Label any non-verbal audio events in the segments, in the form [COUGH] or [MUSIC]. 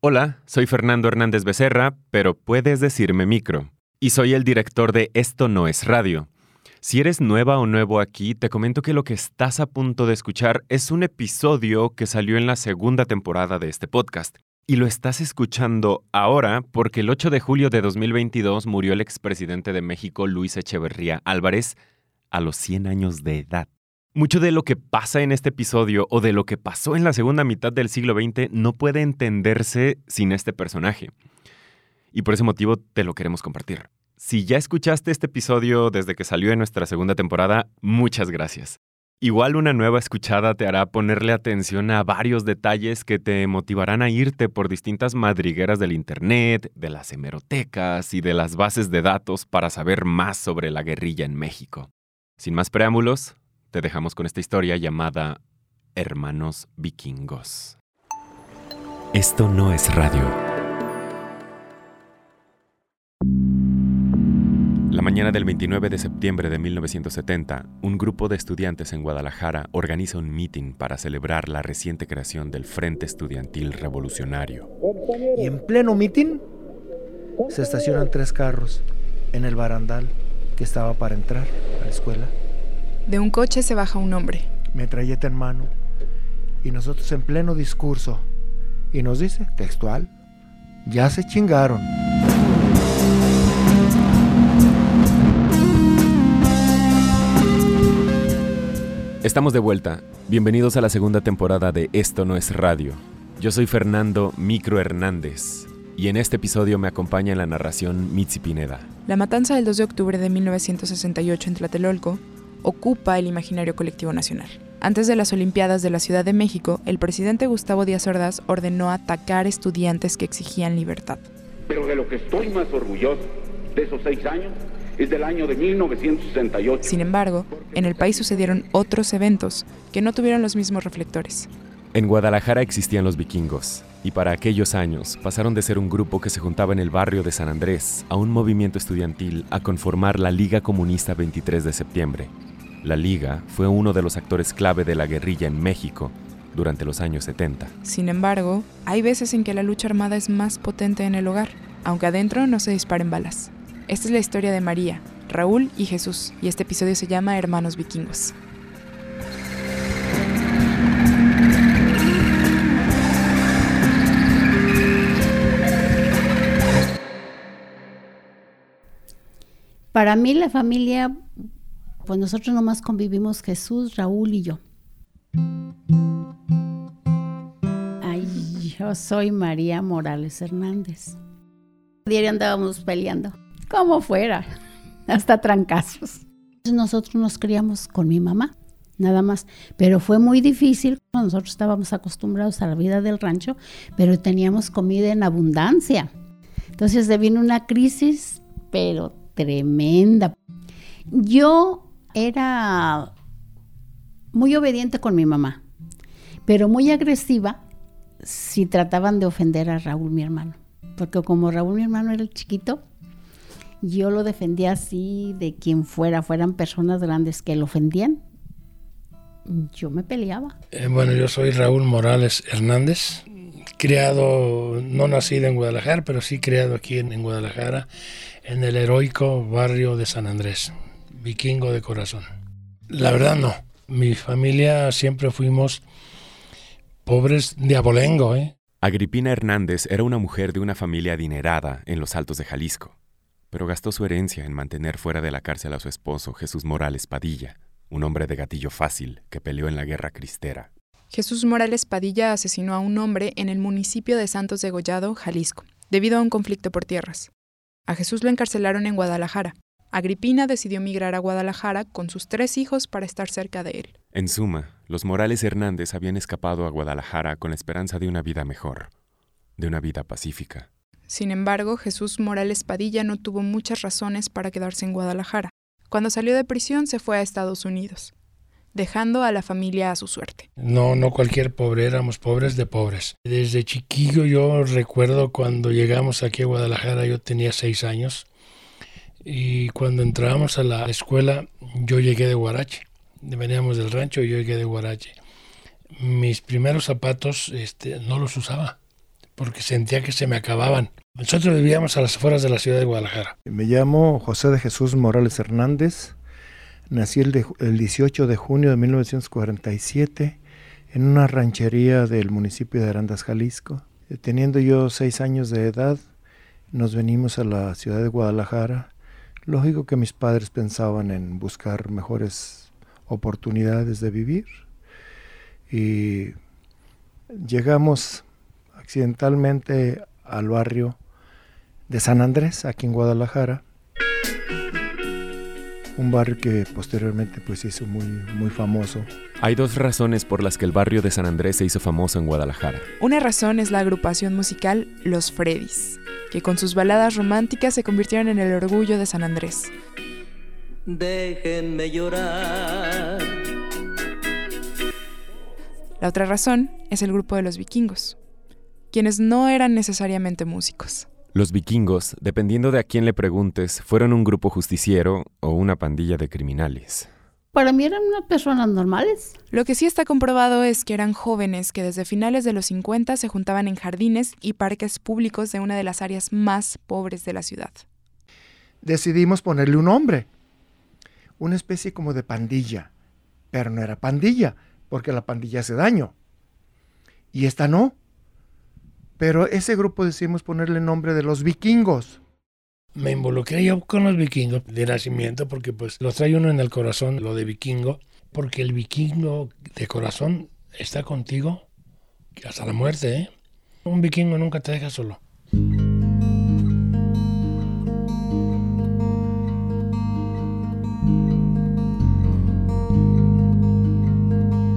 Hola, soy Fernando Hernández Becerra, pero puedes decirme micro. Y soy el director de Esto no es radio. Si eres nueva o nuevo aquí, te comento que lo que estás a punto de escuchar es un episodio que salió en la segunda temporada de este podcast. Y lo estás escuchando ahora porque el 8 de julio de 2022 murió el expresidente de México, Luis Echeverría Álvarez, a los 100 años de edad. Mucho de lo que pasa en este episodio o de lo que pasó en la segunda mitad del siglo XX no puede entenderse sin este personaje. Y por ese motivo te lo queremos compartir. Si ya escuchaste este episodio desde que salió en nuestra segunda temporada, muchas gracias. Igual una nueva escuchada te hará ponerle atención a varios detalles que te motivarán a irte por distintas madrigueras del Internet, de las hemerotecas y de las bases de datos para saber más sobre la guerrilla en México. Sin más preámbulos, te dejamos con esta historia llamada Hermanos Vikingos. Esto no es radio. La mañana del 29 de septiembre de 1970, un grupo de estudiantes en Guadalajara organiza un meeting para celebrar la reciente creación del Frente Estudiantil Revolucionario. Y en pleno meeting se estacionan tres carros en el barandal que estaba para entrar a la escuela. De un coche se baja un hombre. Metralleta en mano. Y nosotros en pleno discurso. Y nos dice, textual, ya se chingaron. Estamos de vuelta. Bienvenidos a la segunda temporada de Esto no es radio. Yo soy Fernando Micro Hernández y en este episodio me acompaña en la narración Mitzi Pineda. La matanza del 2 de octubre de 1968 en Tlatelolco ocupa el imaginario colectivo nacional. Antes de las Olimpiadas de la Ciudad de México, el presidente Gustavo Díaz Ordaz ordenó atacar estudiantes que exigían libertad. Pero de lo que estoy más orgulloso de esos seis años es del año de 1968. Sin embargo, en el país sucedieron otros eventos que no tuvieron los mismos reflectores. En Guadalajara existían los vikingos, y para aquellos años pasaron de ser un grupo que se juntaba en el barrio de San Andrés a un movimiento estudiantil a conformar la Liga Comunista 23 de septiembre. La Liga fue uno de los actores clave de la guerrilla en México durante los años 70. Sin embargo, hay veces en que la lucha armada es más potente en el hogar, aunque adentro no se disparen balas. Esta es la historia de María, Raúl y Jesús, y este episodio se llama Hermanos Vikingos. Para mí la familia, pues nosotros nomás convivimos Jesús, Raúl y yo. Ay, yo soy María Morales Hernández. Diario andábamos peleando, como fuera, [LAUGHS] hasta trancazos. Nosotros nos criamos con mi mamá, nada más, pero fue muy difícil. Nosotros estábamos acostumbrados a la vida del rancho, pero teníamos comida en abundancia. Entonces se vino una crisis, pero tremenda. Yo era muy obediente con mi mamá, pero muy agresiva si trataban de ofender a Raúl, mi hermano. Porque como Raúl, mi hermano, era el chiquito, yo lo defendía así de quien fuera, fueran personas grandes que lo ofendían. Yo me peleaba. Eh, bueno, yo soy Raúl Morales Hernández, criado, no nacido en Guadalajara, pero sí criado aquí en, en Guadalajara, en el heroico barrio de San Andrés, vikingo de corazón. La verdad no, mi familia siempre fuimos pobres de abolengo. ¿eh? Agripina Hernández era una mujer de una familia adinerada en los altos de Jalisco, pero gastó su herencia en mantener fuera de la cárcel a su esposo Jesús Morales Padilla, un hombre de gatillo fácil que peleó en la guerra cristera. Jesús Morales Padilla asesinó a un hombre en el municipio de Santos de Gollado, Jalisco, debido a un conflicto por tierras. A Jesús lo encarcelaron en Guadalajara. Agripina decidió migrar a Guadalajara con sus tres hijos para estar cerca de él. En suma, los Morales Hernández habían escapado a Guadalajara con la esperanza de una vida mejor, de una vida pacífica. Sin embargo, Jesús Morales Padilla no tuvo muchas razones para quedarse en Guadalajara. Cuando salió de prisión se fue a Estados Unidos, dejando a la familia a su suerte. No, no cualquier pobre, éramos pobres de pobres. Desde chiquillo yo recuerdo cuando llegamos aquí a Guadalajara, yo tenía seis años, y cuando entrábamos a la escuela yo llegué de Guarache, veníamos del rancho y yo llegué de Guarache. Mis primeros zapatos este, no los usaba porque sentía que se me acababan. Nosotros vivíamos a las afueras de la ciudad de Guadalajara. Me llamo José de Jesús Morales Hernández. Nací el, de- el 18 de junio de 1947 en una ranchería del municipio de Arandas, Jalisco. Eh, Teniendo yo seis años de edad, nos venimos a la ciudad de Guadalajara. Lógico que mis padres pensaban en buscar mejores oportunidades de vivir. Y llegamos accidentalmente al barrio de San Andrés, aquí en Guadalajara. Un barrio que posteriormente pues se hizo muy, muy famoso. Hay dos razones por las que el barrio de San Andrés se hizo famoso en Guadalajara. Una razón es la agrupación musical Los Freddys, que con sus baladas románticas se convirtieron en el orgullo de San Andrés. Déjenme llorar. La otra razón es el grupo de los vikingos, quienes no eran necesariamente músicos. Los vikingos, dependiendo de a quién le preguntes, fueron un grupo justiciero o una pandilla de criminales. Para mí eran unas personas normales. Lo que sí está comprobado es que eran jóvenes que desde finales de los 50 se juntaban en jardines y parques públicos de una de las áreas más pobres de la ciudad. Decidimos ponerle un nombre, una especie como de pandilla, pero no era pandilla, porque la pandilla hace daño. Y esta no. Pero ese grupo decidimos ponerle nombre de los vikingos. Me involucré yo con los vikingos de nacimiento porque pues los trae uno en el corazón, lo de vikingo, porque el vikingo de corazón está contigo hasta la muerte, ¿eh? Un vikingo nunca te deja solo.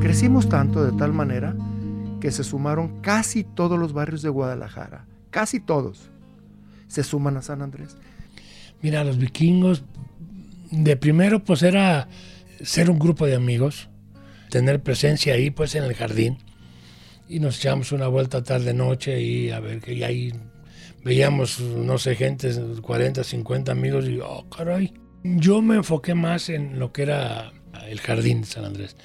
Crecimos tanto de tal manera que se sumaron casi todos los barrios de Guadalajara, casi todos, se suman a San Andrés. Mira, los vikingos, de primero pues era ser un grupo de amigos, tener presencia ahí pues en el jardín y nos echamos una vuelta tarde noche y a ver que ahí veíamos, no sé, gente, 40, 50 amigos y oh, caray. Yo me enfoqué más en lo que era el jardín de San Andrés.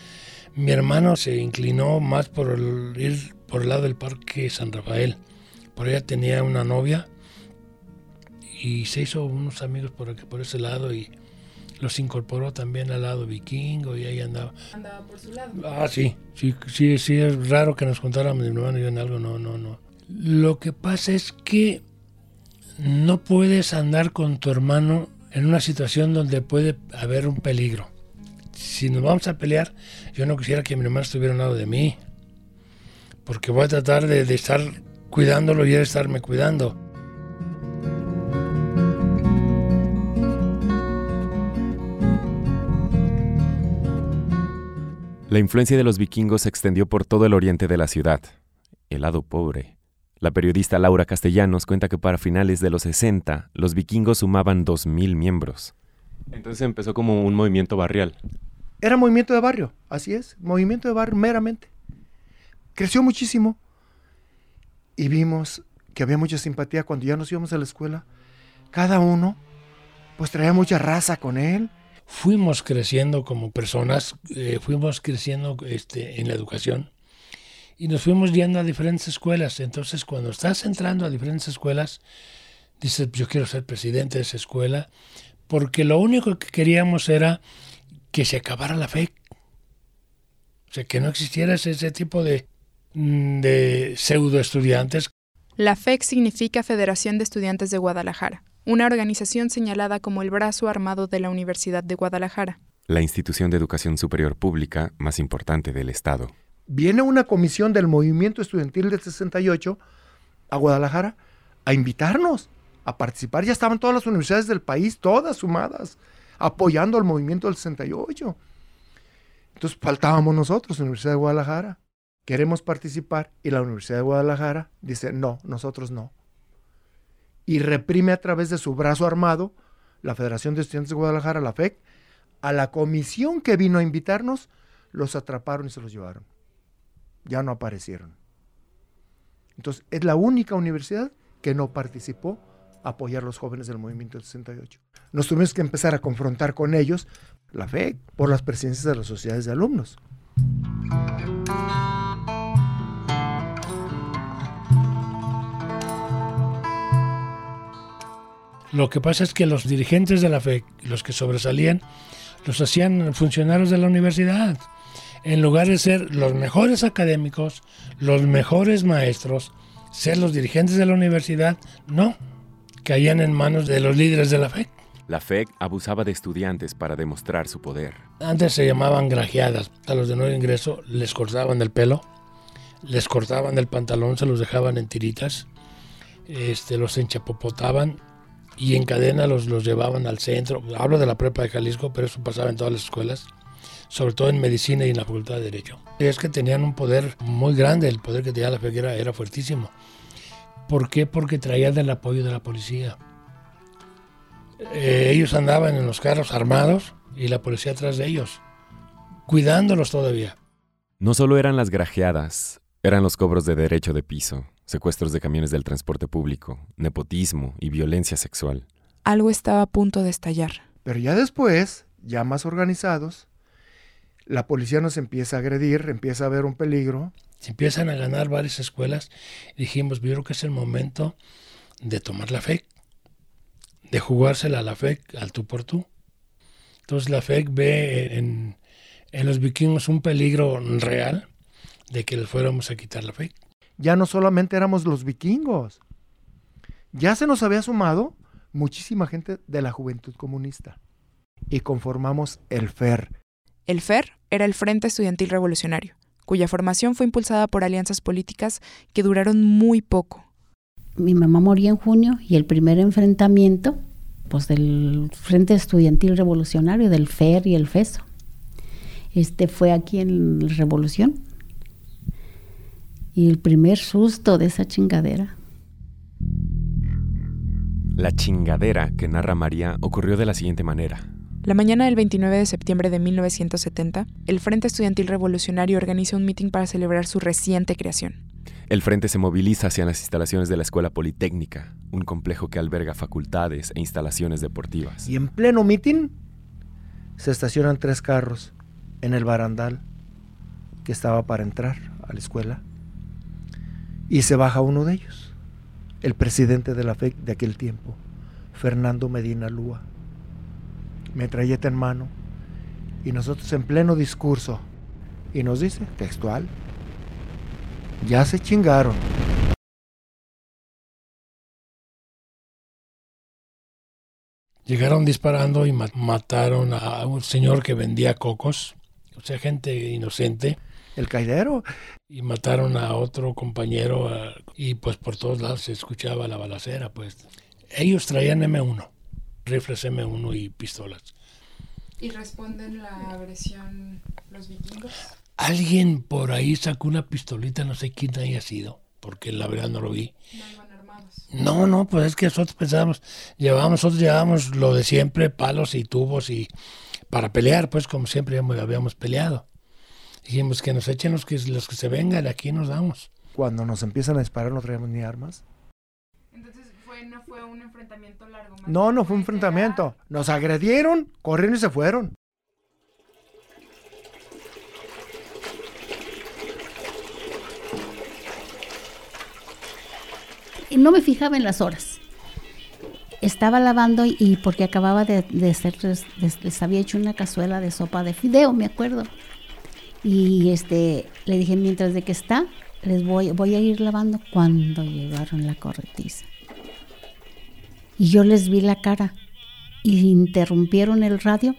Mi hermano se inclinó más por el- ir por el lado del parque San Rafael. Por allá tenía una novia y se hizo unos amigos por, aquí- por ese lado y los incorporó también al lado vikingo y ahí andaba. Andaba por su lado. Ah, sí, sí, sí, sí, es raro que nos juntáramos mi hermano y yo en algo, no, no, no. Lo que pasa es que no puedes andar con tu hermano en una situación donde puede haber un peligro. Si nos vamos a pelear, yo no quisiera que mi hermano estuviera al lado de mí, porque voy a tratar de, de estar cuidándolo y él estarme cuidando. La influencia de los vikingos se extendió por todo el oriente de la ciudad, el lado pobre. La periodista Laura Castellanos cuenta que para finales de los 60, los vikingos sumaban 2.000 miembros. Entonces empezó como un movimiento barrial. Era movimiento de barrio, así es, movimiento de barrio meramente. Creció muchísimo y vimos que había mucha simpatía cuando ya nos íbamos a la escuela. Cada uno pues traía mucha raza con él. fuimos creciendo como personas, eh, fuimos creciendo este, en la educación y nos fuimos yendo a diferentes escuelas. Entonces, cuando estás entrando a diferentes escuelas, dices, yo quiero ser presidente de esa escuela, porque lo único que queríamos era que se acabara la fe. O sea, que no existiera ese, ese tipo de, mm, de pseudo estudiantes La FEC significa Federación de Estudiantes de Guadalajara, una organización señalada como el brazo armado de la Universidad de Guadalajara. la institución de educación superior pública más importante del Estado. Viene una comisión del movimiento estudiantil del 68 a Guadalajara a invitarnos a participar. Ya estaban todas las universidades del país, todas sumadas, apoyando al movimiento del 68. Entonces faltábamos nosotros, Universidad de Guadalajara. Queremos participar y la Universidad de Guadalajara dice, no, nosotros no. Y reprime a través de su brazo armado, la Federación de Estudiantes de Guadalajara, la FEC, a la comisión que vino a invitarnos, los atraparon y se los llevaron. Ya no aparecieron. Entonces, es la única universidad que no participó apoyar a los jóvenes del movimiento del 68. Nos tuvimos que empezar a confrontar con ellos la fe por las presidencias de las sociedades de alumnos. Lo que pasa es que los dirigentes de la FEC, los que sobresalían, los hacían funcionarios de la universidad. En lugar de ser los mejores académicos, los mejores maestros, ser los dirigentes de la universidad, no, caían en manos de los líderes de la FEC. La FEC abusaba de estudiantes para demostrar su poder. Antes se llamaban grajeadas. A los de nuevo ingreso les cortaban el pelo, les cortaban el pantalón, se los dejaban en tiritas, este, los enchapopotaban y en cadena los, los llevaban al centro. Hablo de la prepa de Jalisco, pero eso pasaba en todas las escuelas, sobre todo en medicina y en la facultad de Derecho. Y es que tenían un poder muy grande, el poder que tenía la FEC era, era fuertísimo. ¿Por qué? Porque traían el apoyo de la policía. Eh, ellos andaban en los carros armados y la policía atrás de ellos, cuidándolos todavía. No solo eran las grajeadas, eran los cobros de derecho de piso, secuestros de camiones del transporte público, nepotismo y violencia sexual. Algo estaba a punto de estallar. Pero ya después, ya más organizados, la policía nos empieza a agredir, empieza a ver un peligro. Se empiezan a ganar varias escuelas. Dijimos, yo creo que es el momento de tomar la FEC, de jugársela a la FEC al tú por tú. Entonces la FEC ve en, en los vikingos un peligro real de que les fuéramos a quitar la FEC. Ya no solamente éramos los vikingos, ya se nos había sumado muchísima gente de la juventud comunista y conformamos el FER. El FER era el Frente Estudiantil Revolucionario, cuya formación fue impulsada por alianzas políticas que duraron muy poco. Mi mamá moría en junio y el primer enfrentamiento pues del Frente Estudiantil Revolucionario, del FER y el FESO. Este fue aquí en la Revolución. Y el primer susto de esa chingadera. La chingadera que narra María ocurrió de la siguiente manera. La mañana del 29 de septiembre de 1970, el Frente Estudiantil Revolucionario organiza un mitin para celebrar su reciente creación. El frente se moviliza hacia las instalaciones de la Escuela Politécnica, un complejo que alberga facultades e instalaciones deportivas. Y en pleno mitin se estacionan tres carros en el barandal que estaba para entrar a la escuela. Y se baja uno de ellos, el presidente de la FEC de aquel tiempo, Fernando Medina Lúa, metralleta en mano, y nosotros en pleno discurso, y nos dice, textual, ya se chingaron. Llegaron disparando y ma- mataron a un señor que vendía cocos, o sea, gente inocente, El caidero, y mataron a otro compañero y pues por todos lados se escuchaba la balacera, pues. Ellos traían M1, rifles M1 y pistolas. ¿Y responden la agresión los vikingos? Alguien por ahí sacó una pistolita, no sé quién haya sido, porque la verdad no lo vi. No iban armados. No, no, pues es que nosotros pensábamos, llevábamos, nosotros llevábamos lo de siempre, palos y tubos y para pelear, pues como siempre habíamos- habíamos peleado. Dijimos que nos echen los que, los que se vengan, aquí nos damos. cuando nos empiezan a disparar no traíamos ni armas. Entonces no fue un enfrentamiento largo. más No, no fue un enfrentamiento. Nos agredieron, corrieron y se fueron. Y no me fijaba en las horas. Estaba lavando y, y porque acababa de, de hacer, les, les había hecho una cazuela de sopa de fideo, me acuerdo. Y este, le dije, mientras de que está, les voy, voy a ir lavando cuando llegaron la corretiza. Y yo les vi la cara y interrumpieron el radio.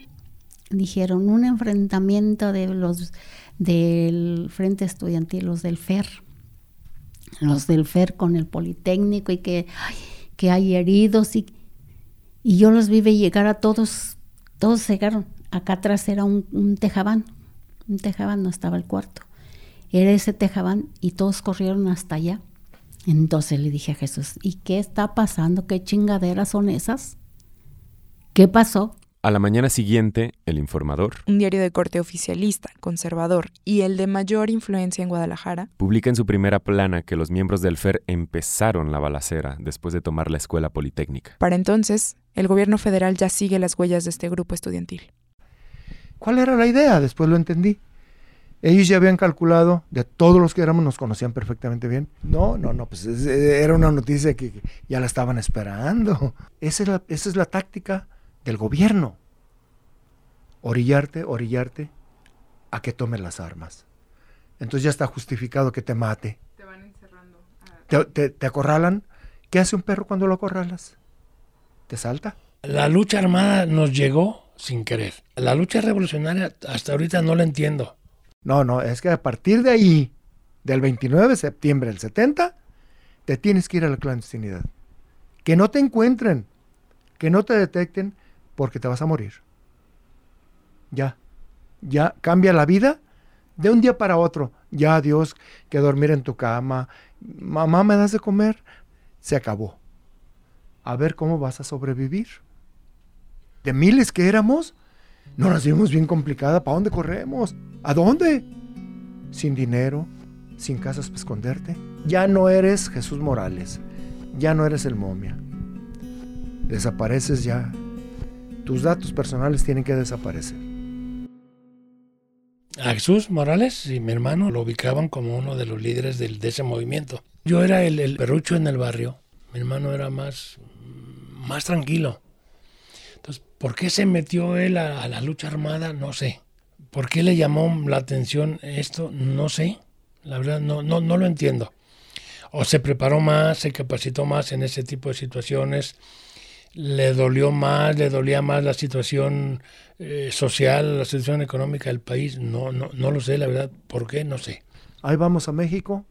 Dijeron un enfrentamiento de los del Frente Estudiantil, los del FER los del FER con el Politécnico y que, que hay heridos y, y yo los vi llegar a todos, todos llegaron. Acá atrás era un, un tejabán, un tejabán, no estaba el cuarto. Era ese tejabán y todos corrieron hasta allá. Entonces le dije a Jesús, ¿y qué está pasando? ¿Qué chingaderas son esas? ¿Qué pasó? A la mañana siguiente, el informador Un diario de corte oficialista, conservador y el de mayor influencia en Guadalajara publica en su primera plana que los miembros del FER empezaron la balacera después de tomar la Escuela Politécnica. Para entonces, el gobierno federal ya sigue las huellas de este grupo estudiantil. ¿Cuál era la idea? Después lo entendí. Ellos ya habían calculado, de todos los que éramos, nos conocían perfectamente bien. No, no, no, pues es- era una noticia que que ya la estaban esperando. Esa es la, esa es la táctica del gobierno. Orillarte, orillarte a que tome las armas. Entonces ya está justificado que te mate. Te van encerrando. Te, te- te acorralan. ¿Qué hace un perro cuando lo acorralas? Te salta. La lucha armada nos llegó sin querer. La lucha revolucionaria hasta ahorita no la entiendo. No, no, es que a partir de ahí, del 29 de septiembre del 70, te tienes que ir a la clandestinidad. Que no te encuentren, que no te detecten, porque te vas a morir. Ya, ya cambia la vida de un día para otro. Ya, Dios, que dormir en tu cama. Mamá, ¿me das de comer? Se acabó. A ver cómo vas a sobrevivir. De miles que éramos, nos las vimos bien complicada. ¿Para dónde corremos? ¿A dónde? Sin dinero, sin casas para esconderte. Ya no eres Jesús Morales. Ya no eres el momia. Desapareces ya. Tus datos personales tienen que desaparecer. A Jesús Morales y mi hermano lo ubicaban como uno de los líderes de ese movimiento. Yo era el, el perrucho en el barrio. Mi hermano era más, más tranquilo. ¿Por qué se metió él a, la lucha armada? No sé. ¿Por qué le llamó la atención esto? No sé. La verdad, no, no, no lo entiendo. O se preparó más, se capacitó más en ese tipo de situaciones. Le dolió más, le dolía más la situación eh, social, la situación económica del país. No, no, no lo sé, la verdad. ¿Por qué? No sé. Ahí vamos a México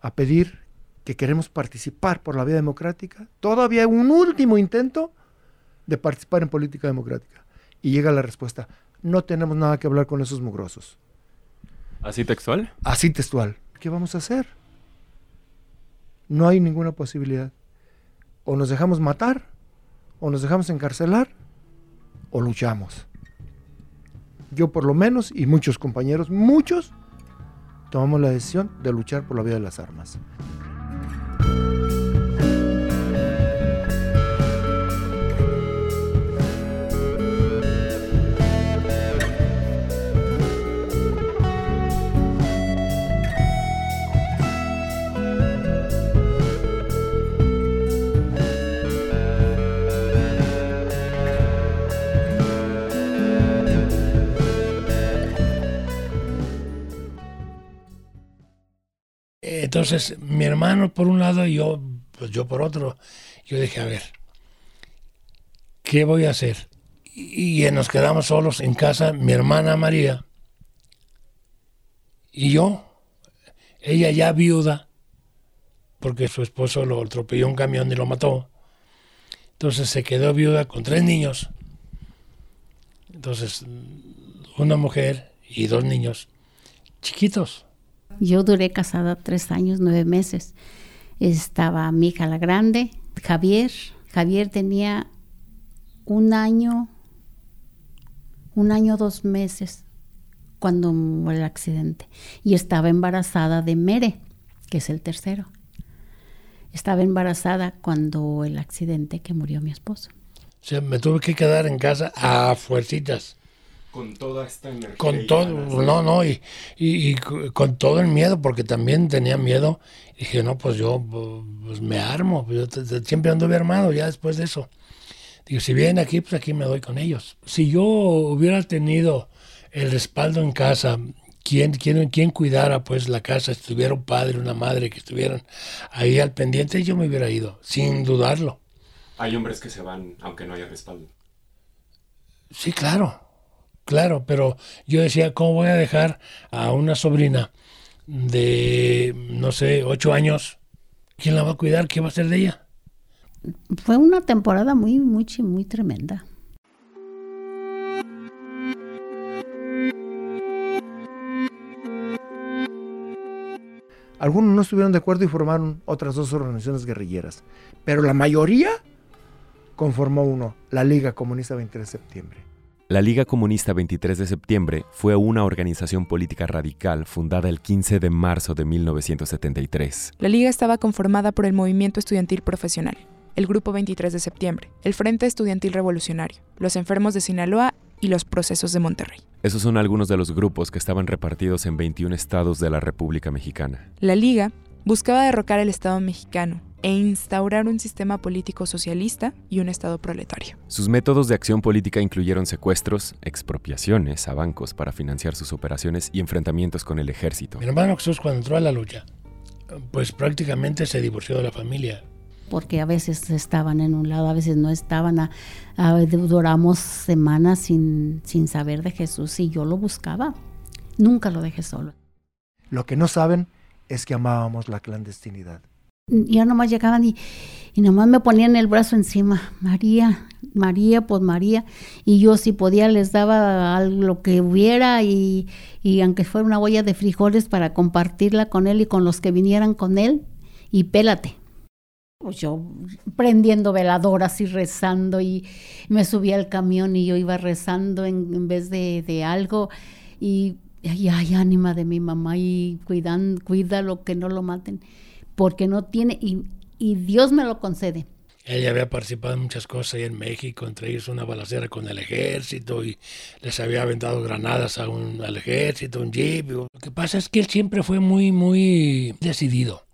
a pedir que queremos participar por la vía democrática. Todavía un último intento de participar en política democrática. Y llega la respuesta, no tenemos nada que hablar con esos mugrosos. ¿Así textual? Así textual. ¿Qué vamos a hacer? No hay ninguna posibilidad. O nos dejamos matar, o nos dejamos encarcelar, o luchamos. Yo por lo menos, y muchos compañeros, muchos, tomamos la decisión de luchar por la vía de las armas. Entonces, mi hermano por un lado y yo, pues yo por otro. Yo dije, a ver, ¿qué voy a hacer? Y, nos quedamos solos en casa, mi hermana María y yo. Ella ya viuda, porque su esposo lo atropelló un camión y lo mató. Entonces se quedó viuda con tres niños. Entonces, una mujer y dos niños chiquitos. Yo duré casada tres años, nueve meses. Estaba mi hija la grande, Javier. Javier tenía un año, un año, dos meses cuando hubo el accidente. Y estaba embarazada de Mere, que es el tercero. Estaba embarazada cuando el accidente que murió mi esposo. O sea, me tuve que quedar en casa a fuercitas. Con toda esta energía. Con todo, no, no, y, y- con todo el miedo, porque también tenía miedo. Y dije, no, pues yo pues me armo, yo siempre anduve armado ya después de eso. Digo, si vienen aquí, pues aquí me doy con ellos. Si yo hubiera tenido el respaldo en casa, quien, quien, quien cuidara pues la casa, si tuviera un padre, una madre que estuvieran ahí al pendiente, yo me hubiera ido, sin dudarlo. Hay hombres que se van aunque no haya respaldo. Sí, claro, claro, pero yo decía, ¿cómo voy a dejar a una sobrina de, no sé, ocho años? ¿Quién la va a cuidar? ¿Qué va a hacer de ella? Fue una temporada muy, muy, muy tremenda. Algunos no estuvieron de acuerdo y formaron otras dos organizaciones guerrilleras. Pero la mayoría conformó uno, la Liga Comunista 23 de septiembre. La Liga Comunista 23 de septiembre fue una organización política radical fundada el 15 de marzo de 1973. La liga estaba conformada por el Movimiento Estudiantil Profesional, el Grupo 23 de Septiembre, el Frente Estudiantil Revolucionario, los Enfermos de Sinaloa y los procesos de Monterrey. Esos son algunos de los grupos que estaban repartidos en 21 estados de la República Mexicana. La Liga buscaba derrocar el Estado mexicano e instaurar un sistema político socialista y un Estado proletario. Sus métodos de acción política incluyeron secuestros, expropiaciones a bancos para financiar sus operaciones y enfrentamientos con el ejército. Mi hermano Jesús cuando entró a la lucha, pues prácticamente se divorció de la familia. Porque a veces estaban en un lado, a veces no estaban. A, a- duramos semanas sin, sin saber de Jesús y yo lo buscaba. Nunca lo dejé solo. Lo que no saben es que amábamos la clandestinidad. Ya nomás llegaban y, y nomás me ponían el brazo encima. María, María, pues María. Y yo si podía les daba lo que hubiera y, y aunque fuera una olla de frijoles para compartirla con él y con los que vinieran con él. Y pélate. Pues yo prendiendo veladoras y rezando y me subía al camión y yo iba rezando en, en vez de, de algo. Y ay, ay, ánima de mi mamá y cuidan, cuídalo que no lo maten porque no tiene, y, y Dios me lo concede. Ella había participado en muchas cosas ahí en México, entre ellos una balacera con el ejército y les había aventado granadas a un, al ejército, un jeep. Lo que pasa es que él siempre fue muy, muy decidido.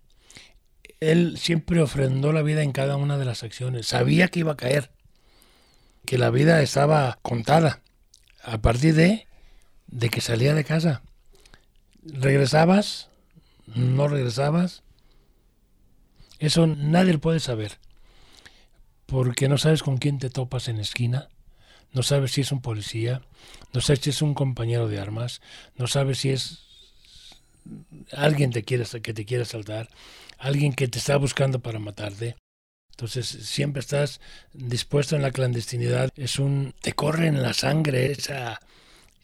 Él siempre ofrendó la vida en cada una de las acciones. Sabía que iba a caer, que la vida estaba contada a partir de, de que salía de casa. Regresabas, no regresabas, eso nadie lo puede saber. Porque no sabes con quién te topas en esquina. No sabes si es un policía. No sabes si es un compañero de armas. No sabes si es alguien te quiere, que te quiere asaltar. Alguien que te está buscando para matarte. Entonces siempre estás dispuesto en la clandestinidad. Es un te corre en la sangre esa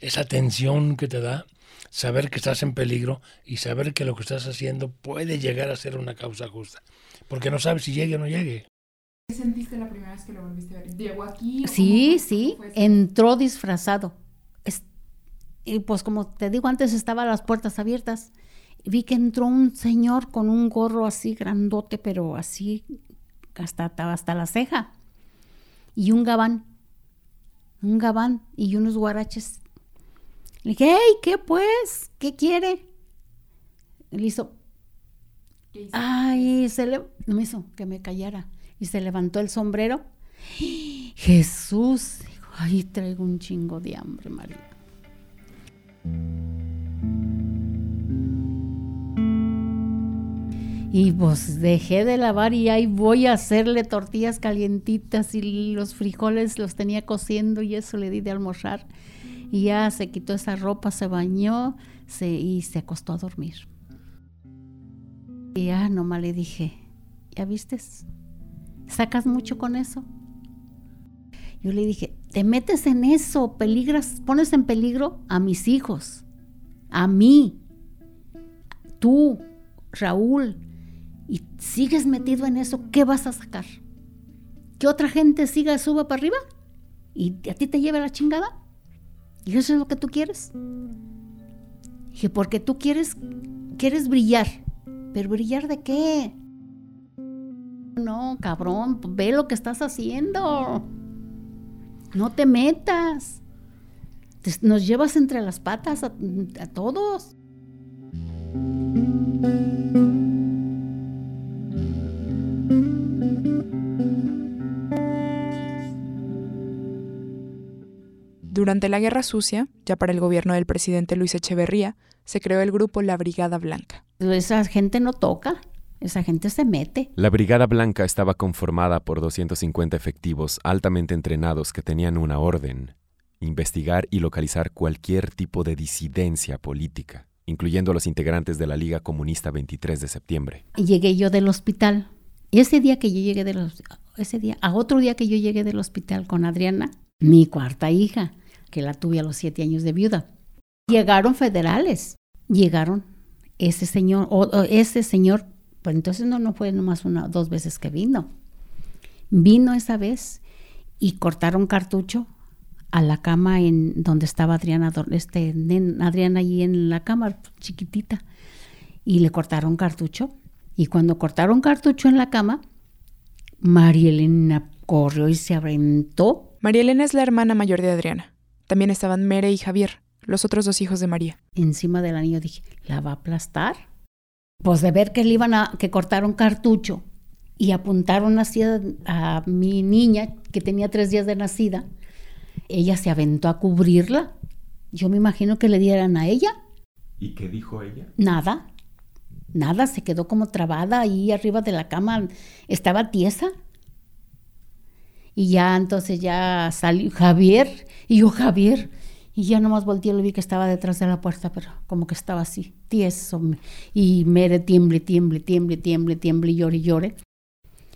esa tensión que te da saber que estás en peligro y saber que lo que estás haciendo puede llegar a ser una causa justa. Porque no sabes si llegue o no llegue. ¿Qué sentiste la primera vez que lo volviste a ver? ¿Llegó aquí? Sí, sí, entró disfrazado. Es- y pues como te digo, antes estaban las puertas abiertas. Vi que entró un señor con un gorro así grandote, pero así hasta, hasta la ceja. Y un gabán. Un gabán y unos guaraches. Le dije, hey, ¿qué pues? ¿Qué quiere? Le hizo, Ay, se le me hizo que me callara y se levantó el sombrero. Jesús, dijo, ay, traigo un chingo de hambre, María. Y pues dejé de lavar y ahí voy a hacerle tortillas calientitas y los frijoles los tenía cociendo y eso le di de almorzar. Y ya se quitó esa ropa, se bañó se, y se acostó a dormir. Y ya nomás le dije, ¿ya vistes? ¿Sacas mucho con eso? Yo le dije, te metes en eso, peligras, pones en peligro a mis hijos, a mí, tú, Raúl, y sigues metido en eso, ¿qué vas a sacar? ¿Que otra gente siga, suba para arriba? ¿Y a ti te lleve la chingada? ¿Y eso es lo que tú quieres? Dije, porque tú quieres, quieres brillar. ¿Pero brillar de qué? No, cabrón, ve lo que estás haciendo. No te metas. Nos llevas entre las patas a, a todos. Durante la Guerra Sucia, ya para el gobierno del presidente Luis Echeverría, se creó el grupo La Brigada Blanca. Esa gente no toca, esa gente se mete. La Brigada Blanca estaba conformada por 250 efectivos altamente entrenados que tenían una orden, investigar y localizar cualquier tipo de disidencia política, incluyendo a los integrantes de la Liga Comunista 23 de septiembre. Llegué yo del hospital. Ese día que yo llegué del ese día, a otro día que yo llegué del hospital con Adriana, mi cuarta hija, que la tuve a los siete años de viuda. Llegaron federales, llegaron ese señor, o, ese señor, pues entonces no, no fue nomás una, dos veces que vino. Vino esa vez y cortaron cartucho a la cama en donde estaba Adriana, este, Adriana allí en la cama, chiquitita, y le cortaron cartucho. Y cuando cortaron cartucho en la cama, María Elena corrió y se aventó. María Elena es la hermana mayor de Adriana. También estaban Mere y Javier, los otros dos hijos de María. Encima del anillo dije, ¿la va a aplastar? Pues de ver que le iban a, que cortaron cartucho y apuntaron así a, a mi niña, que tenía tres días de nacida, ella se aventó a cubrirla. Yo me imagino que le dieran a ella. ¿Y qué dijo ella? Nada, nada, se quedó como trabada ahí arriba de la cama, estaba tiesa. Y ya entonces ya salió Javier, y yo Javier, y ya nomás volteé, lo vi que estaba detrás de la puerta, pero como que estaba así, tieso. Y Mere tiemble, tiemble, tiemble, tiemble, tiemble, y llore, y llore.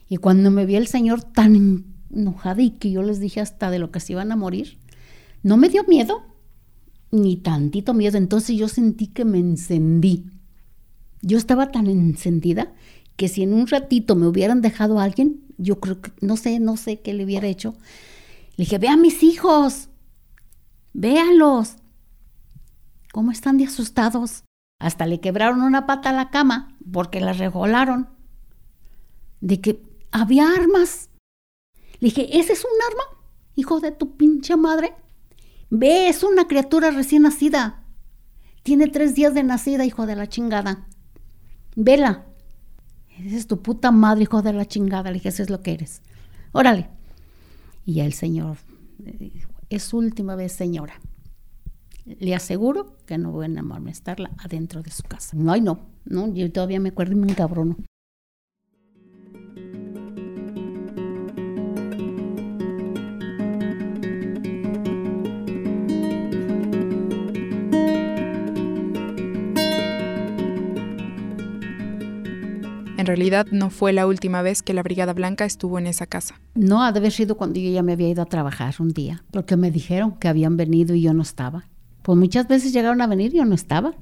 Y cuando me vi el señor tan enojado y que yo les dije hasta de lo que se iban a morir, no me dio miedo, ni tantito miedo. Entonces yo sentí que me encendí. Yo estaba tan encendida que si en un ratito me hubieran dejado alguien, yo creo que, no sé, no sé qué le hubiera hecho. Le dije, ve a mis hijos, véalos. ¿Cómo están de asustados? Hasta le quebraron una pata a la cama porque la regolaron. De que había armas. Le dije, ¿ese es un arma? Hijo de tu pinche madre. Ve, es una criatura recién nacida. Tiene tres días de nacida, hijo de la chingada. Vela. Esa es tu puta madre, hijo de la chingada. Le dije, eso es lo que eres. Órale. Y ya el señor, es última vez, señora. Le aseguro que no voy a estarla adentro de su casa. No, no. No, yo todavía me acuerdo y me encabrono. En realidad no fue la última vez que la Brigada Blanca estuvo en esa casa. No, ha de haber sido cuando yo ya me había ido a trabajar un día, porque me dijeron que habían venido y yo no estaba. Pues muchas veces llegaron a venir y yo no estaba.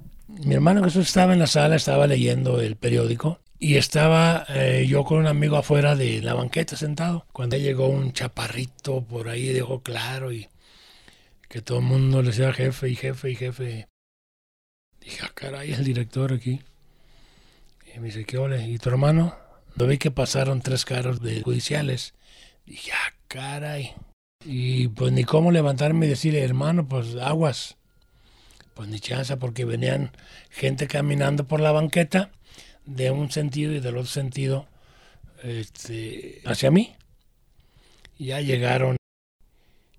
Mi hermano Jesús estaba en la sala, estaba leyendo el periódico y estaba eh, yo con un amigo afuera de la banqueta sentado. Cuando llegó un chaparrito por ahí, dejó claro y que todo el mundo le decía jefe y jefe y jefe. Dije, ah, caray, el director aquí. Y me dice, ¿qué ole? ¿Y tu hermano? Lo vi que pasaron tres carros de judiciales. Dije, ah, caray. Y pues ni cómo levantarme y decirle, hermano, pues aguas. Pues ni chance, porque venían gente caminando por la banqueta de un sentido y del otro sentido este, hacia mí. Ya llegaron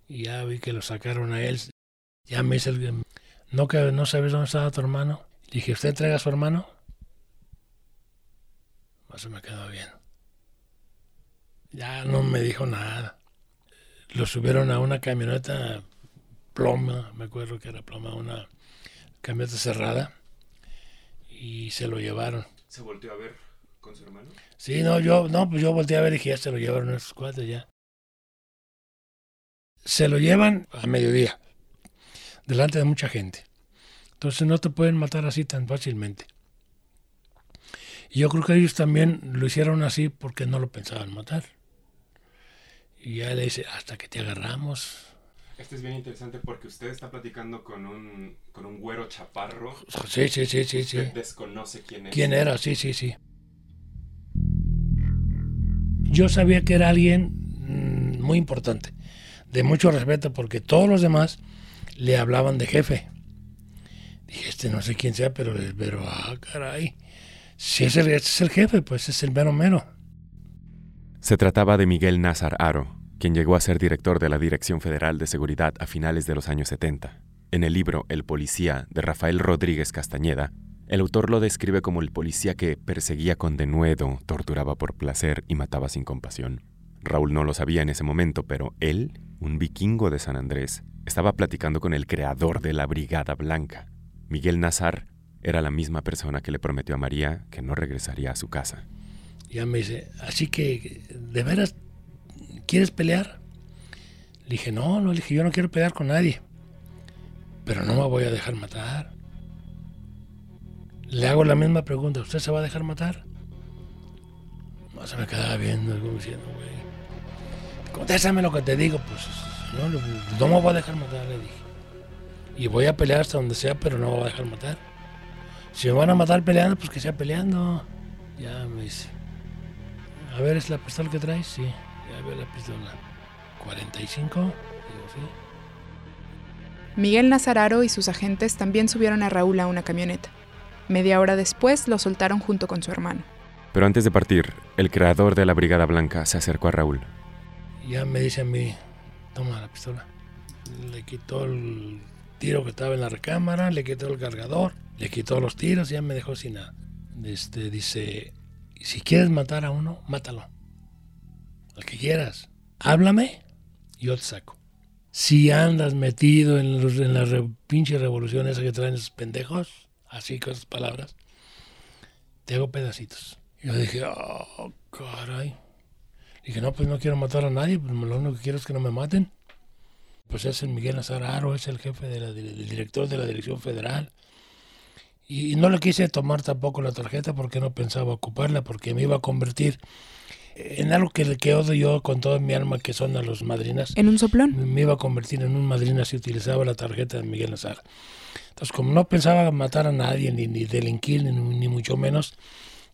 y ya vi que lo sacaron a él. Ya me dice, no que no sabes dónde estaba tu hermano. Dije, ¿usted entrega a su hermano? Eso me quedó bien. Ya no me dijo nada. Lo subieron a una camioneta ploma, me acuerdo que era ploma, una camioneta cerrada, y se lo llevaron. ¿Se volteó a ver con su hermano? Sí, no, yo, no, pues yo volteé a ver y dije, ya se lo llevaron esos cuatro ya. Se lo llevan a mediodía, delante de mucha gente. Entonces no te pueden matar así tan fácilmente. Y yo creo que ellos también lo hicieron así porque no lo pensaban matar. Y ya le dice, hasta que te agarramos. Este es bien interesante porque usted está platicando con un, con un güero chaparro. Sí, sí, sí, sí. sí. desconoce quién es. ¿Quién era? Sí, sí, sí. Yo sabía que era alguien mm, muy importante, de mucho respeto, porque todos los demás le hablaban de jefe. Dije, este no sé quién sea, pero, pero ah, caray. Si es el, es el jefe, pues es el mero mero. Se trataba de Miguel Nazar Aro, quien llegó a ser director de la Dirección Federal de Seguridad a finales de los años 70. En el libro El Policía de Rafael Rodríguez Castañeda, el autor lo describe como el policía que perseguía con denuedo, torturaba por placer y mataba sin compasión. Raúl no lo sabía en ese momento, pero él, un vikingo de San Andrés, estaba platicando con el creador de la Brigada Blanca. Miguel Nazar era la misma persona que le prometió a María que no regresaría a su casa. Ya me dice, así que, ¿de veras quieres pelear? Le dije, no, no, le dije, yo no quiero pelear con nadie, pero no me voy a dejar matar. Le hago la misma pregunta, ¿usted se va a dejar matar? No se me quedaba viendo, como diciendo, güey, contéstame lo que te digo, pues no, no me voy a dejar matar, le dije. Y voy a pelear hasta donde sea, pero no me voy a dejar matar. Si me van a matar peleando, pues que sea peleando. Ya me dice. A ver, ¿es la pistola que traes? Sí. Ya veo la pistola. 45. Digo, sí. Miguel Nazararo y sus agentes también subieron a Raúl a una camioneta. Media hora después lo soltaron junto con su hermano. Pero antes de partir, el creador de la Brigada Blanca se acercó a Raúl. Ya me dice a mí, toma la pistola. Le quitó el tiro que estaba en la recámara, le quitó el cargador, le quitó los tiros y ya me dejó sin nada. Este, dice, si quieres matar a uno, mátalo. Al que quieras. Háblame y yo te saco. Si andas metido en, los, en la re- pinche revolución esa que traen esos pendejos, así con esas palabras, te hago pedacitos. Yo dije, oh, caray. Dije, no, pues no quiero matar a nadie, pues lo único que quiero es que no me maten. Pues es el Miguel Azararo, es el jefe de la, del director de la Dirección Federal. Y, y no le quise tomar tampoco la tarjeta porque no pensaba ocuparla, porque me iba a convertir en algo que, que odio yo con toda mi alma, que son a los madrinas. ¿En un soplón? Me iba a convertir en un madrina si utilizaba la tarjeta de Miguel Nazar. Entonces, como no pensaba matar a nadie, ni, ni delinquir, ni, ni mucho menos,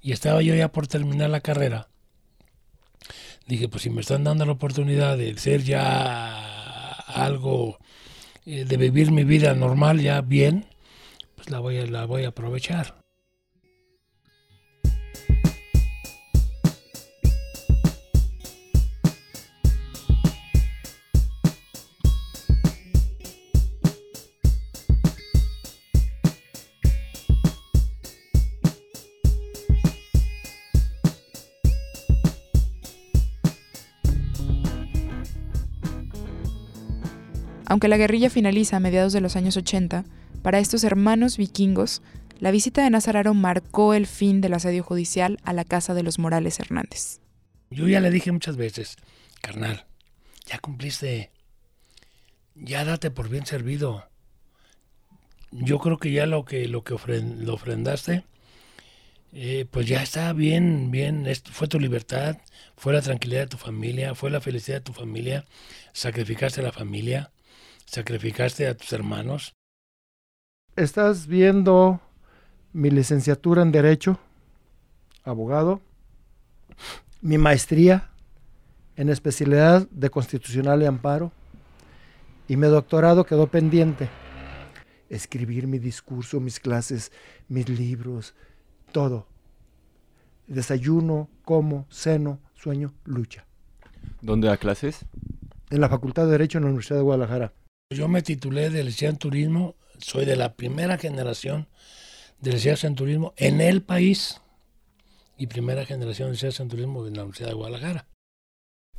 y estaba yo ya por terminar la carrera, dije, pues si me están dando la oportunidad de ser ya algo, eh, de vivir mi vida normal ya bien, pues la voy a, la voy a aprovechar. Aunque la guerrilla finaliza a mediados de los años 80, para estos hermanos vikingos, la visita de Nazararo marcó el fin del asedio judicial a la casa de los Morales Hernández. Yo ya le dije muchas veces, carnal, ya cumpliste, ya date por bien servido. Yo creo que ya lo que lo que lo ofrendaste, eh, pues ya está bien, bien. Es- fue tu libertad, fue la tranquilidad de tu familia, fue la felicidad de tu familia. Sacrificaste a la familia, sacrificaste a tus hermanos. Estás viendo mi licenciatura en Derecho, abogado, mi maestría en especialidad de Constitucional y Amparo, y mi doctorado quedó pendiente. Escribir mi discurso, mis clases, mis libros, todo. Desayuno, como, ceno, sueño, lucha. ¿Dónde da clases? En la Facultad de Derecho en la Universidad de Guadalajara. Yo me titulé de licenciado en turismo, soy de la primera generación de licenciados en turismo en el país y primera generación de licenciados en turismo en la Universidad de Guadalajara.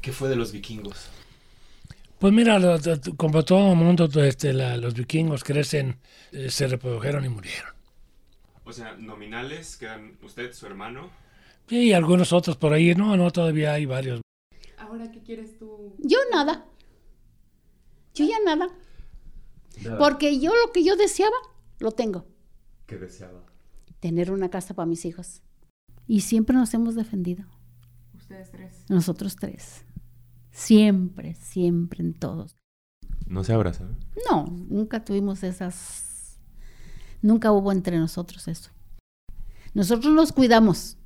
¿Qué fue de los vikingos? Pues mira, lo- lo- como todo el mundo, este, la- los vikingos crecen, eh, se reprodujeron y murieron. O sea, nominales quedan usted, su hermano. Y algunos otros por ahí, no, no, todavía hay varios. Ahora, ¿qué quieres tú? Yo nada. Yo ya nada. Porque yo lo que yo deseaba, lo tengo. ¿Qué deseaba? Tener una casa para mis hijos. Y siempre nos hemos defendido. Ustedes tres. Nosotros tres. Siempre, siempre en todos. No se abrazan. No, nunca tuvimos esas... Nunca hubo entre nosotros eso. Nosotros nos cuidamos.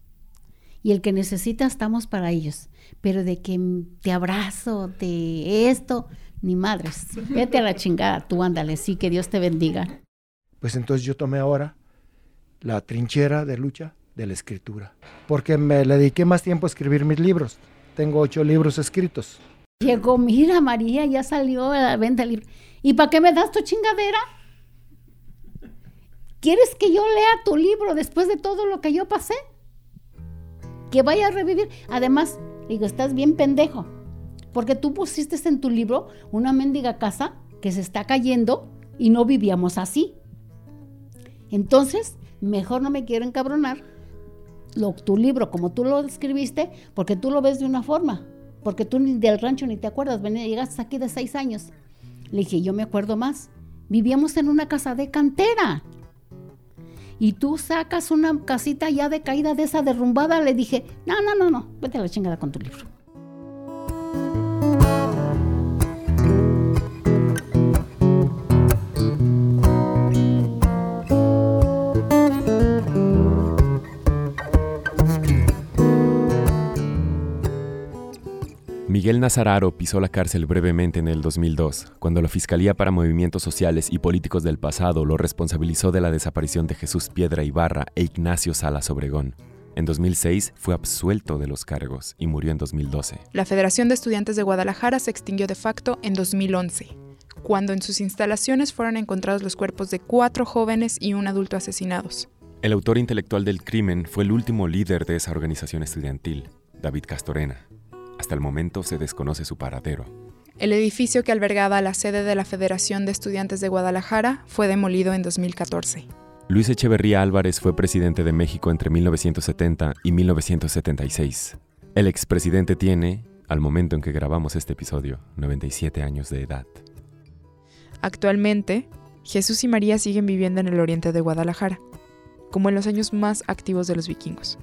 Y el que necesita estamos para ellos. Pero de que te abrazo, de esto, ni madres. Vete a la chingada, tú ándale, sí, que Dios te bendiga. Pues entonces yo tomé ahora la trinchera de lucha de la escritura, porque me le dediqué más tiempo a escribir mis libros. Tengo ocho libros escritos. Llegó, mira María, ya salió a la venta el libro. ¿Y para qué me das tu chingadera? ¿Quieres que yo lea tu libro después de todo lo que yo pasé? Que vaya a revivir. Además, digo, estás bien pendejo. Porque tú pusiste en tu libro una mendiga casa que se está cayendo y no vivíamos así. Entonces, mejor no me quiero encabronar. Lo, tu libro, como tú lo escribiste, porque tú lo ves de una forma. Porque tú ni del rancho ni te acuerdas. Venía, llegaste aquí de seis años. Le dije, yo me acuerdo más. Vivíamos en una casa de cantera. Y tú sacas una casita ya de caída de esa derrumbada. Le dije, no, no, no, no. Vete a la chingada con tu libro. Miguel Nazararo pisó la cárcel brevemente en el 2002, cuando la Fiscalía para Movimientos Sociales y Políticos del Pasado lo responsabilizó de la desaparición de Jesús Piedra Ibarra e Ignacio Salas Obregón. En 2006 fue absuelto de los cargos y murió en 2012. La Federación de Estudiantes de Guadalajara se extinguió de facto en 2011, cuando en sus instalaciones fueron encontrados los cuerpos de cuatro jóvenes y un adulto asesinados. El autor intelectual del crimen fue el último líder de esa organización estudiantil, David Castorena. Hasta el momento se desconoce su paradero. El edificio que albergaba la sede de la Federación de Estudiantes de Guadalajara fue demolido en 2014. Luis Echeverría Álvarez fue presidente de México entre 1970 y 1976. El expresidente tiene, al momento en que grabamos este episodio, 97 años de edad. Actualmente, Jesús y María siguen viviendo en el oriente de Guadalajara, como en los años más activos de los vikingos.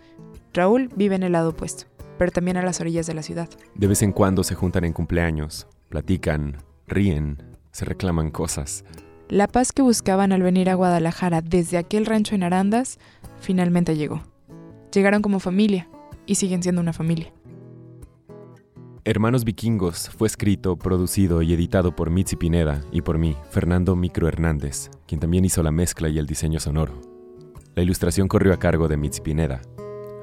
Raúl vive en el lado opuesto, pero también a las orillas de la ciudad. De vez en cuando se juntan en cumpleaños, platican, ríen, se reclaman cosas. La paz que buscaban al venir a Guadalajara desde aquel rancho en Arandas finalmente llegó. Llegaron como familia y siguen siendo una familia. Hermanos Vikingos fue escrito, producido y editado por Mitzi Pineda y por mí, Fernando Micro Hernández, quien también hizo la mezcla y el diseño sonoro. La ilustración corrió a cargo de Mitzi Pineda.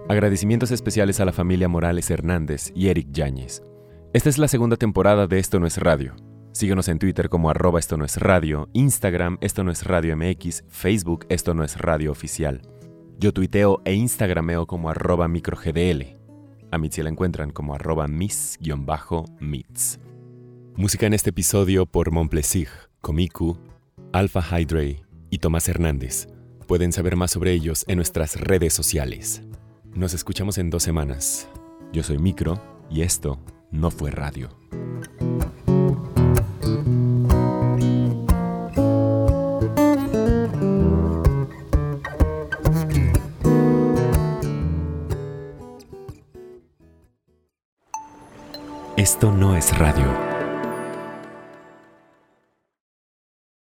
Agradecimientos especiales a la familia Morales Hernández y Eric Yáñez. Esta es la segunda temporada de Esto No es Radio. Síguenos en Twitter como arroba esto no es radio, Instagram esto no es radio MX, Facebook esto no es radio oficial. Yo tuiteo e instagrameo como arroba microgdl. A Mitzi la encuentran como arroba mis-mits. Música en este episodio por Monplesig, Comiku, Alpha Hydre y Tomás Hernández. Pueden saber más sobre ellos en nuestras redes sociales. Nos escuchamos en dos semanas. Yo soy Micro y esto no fue radio. Esto no es radio.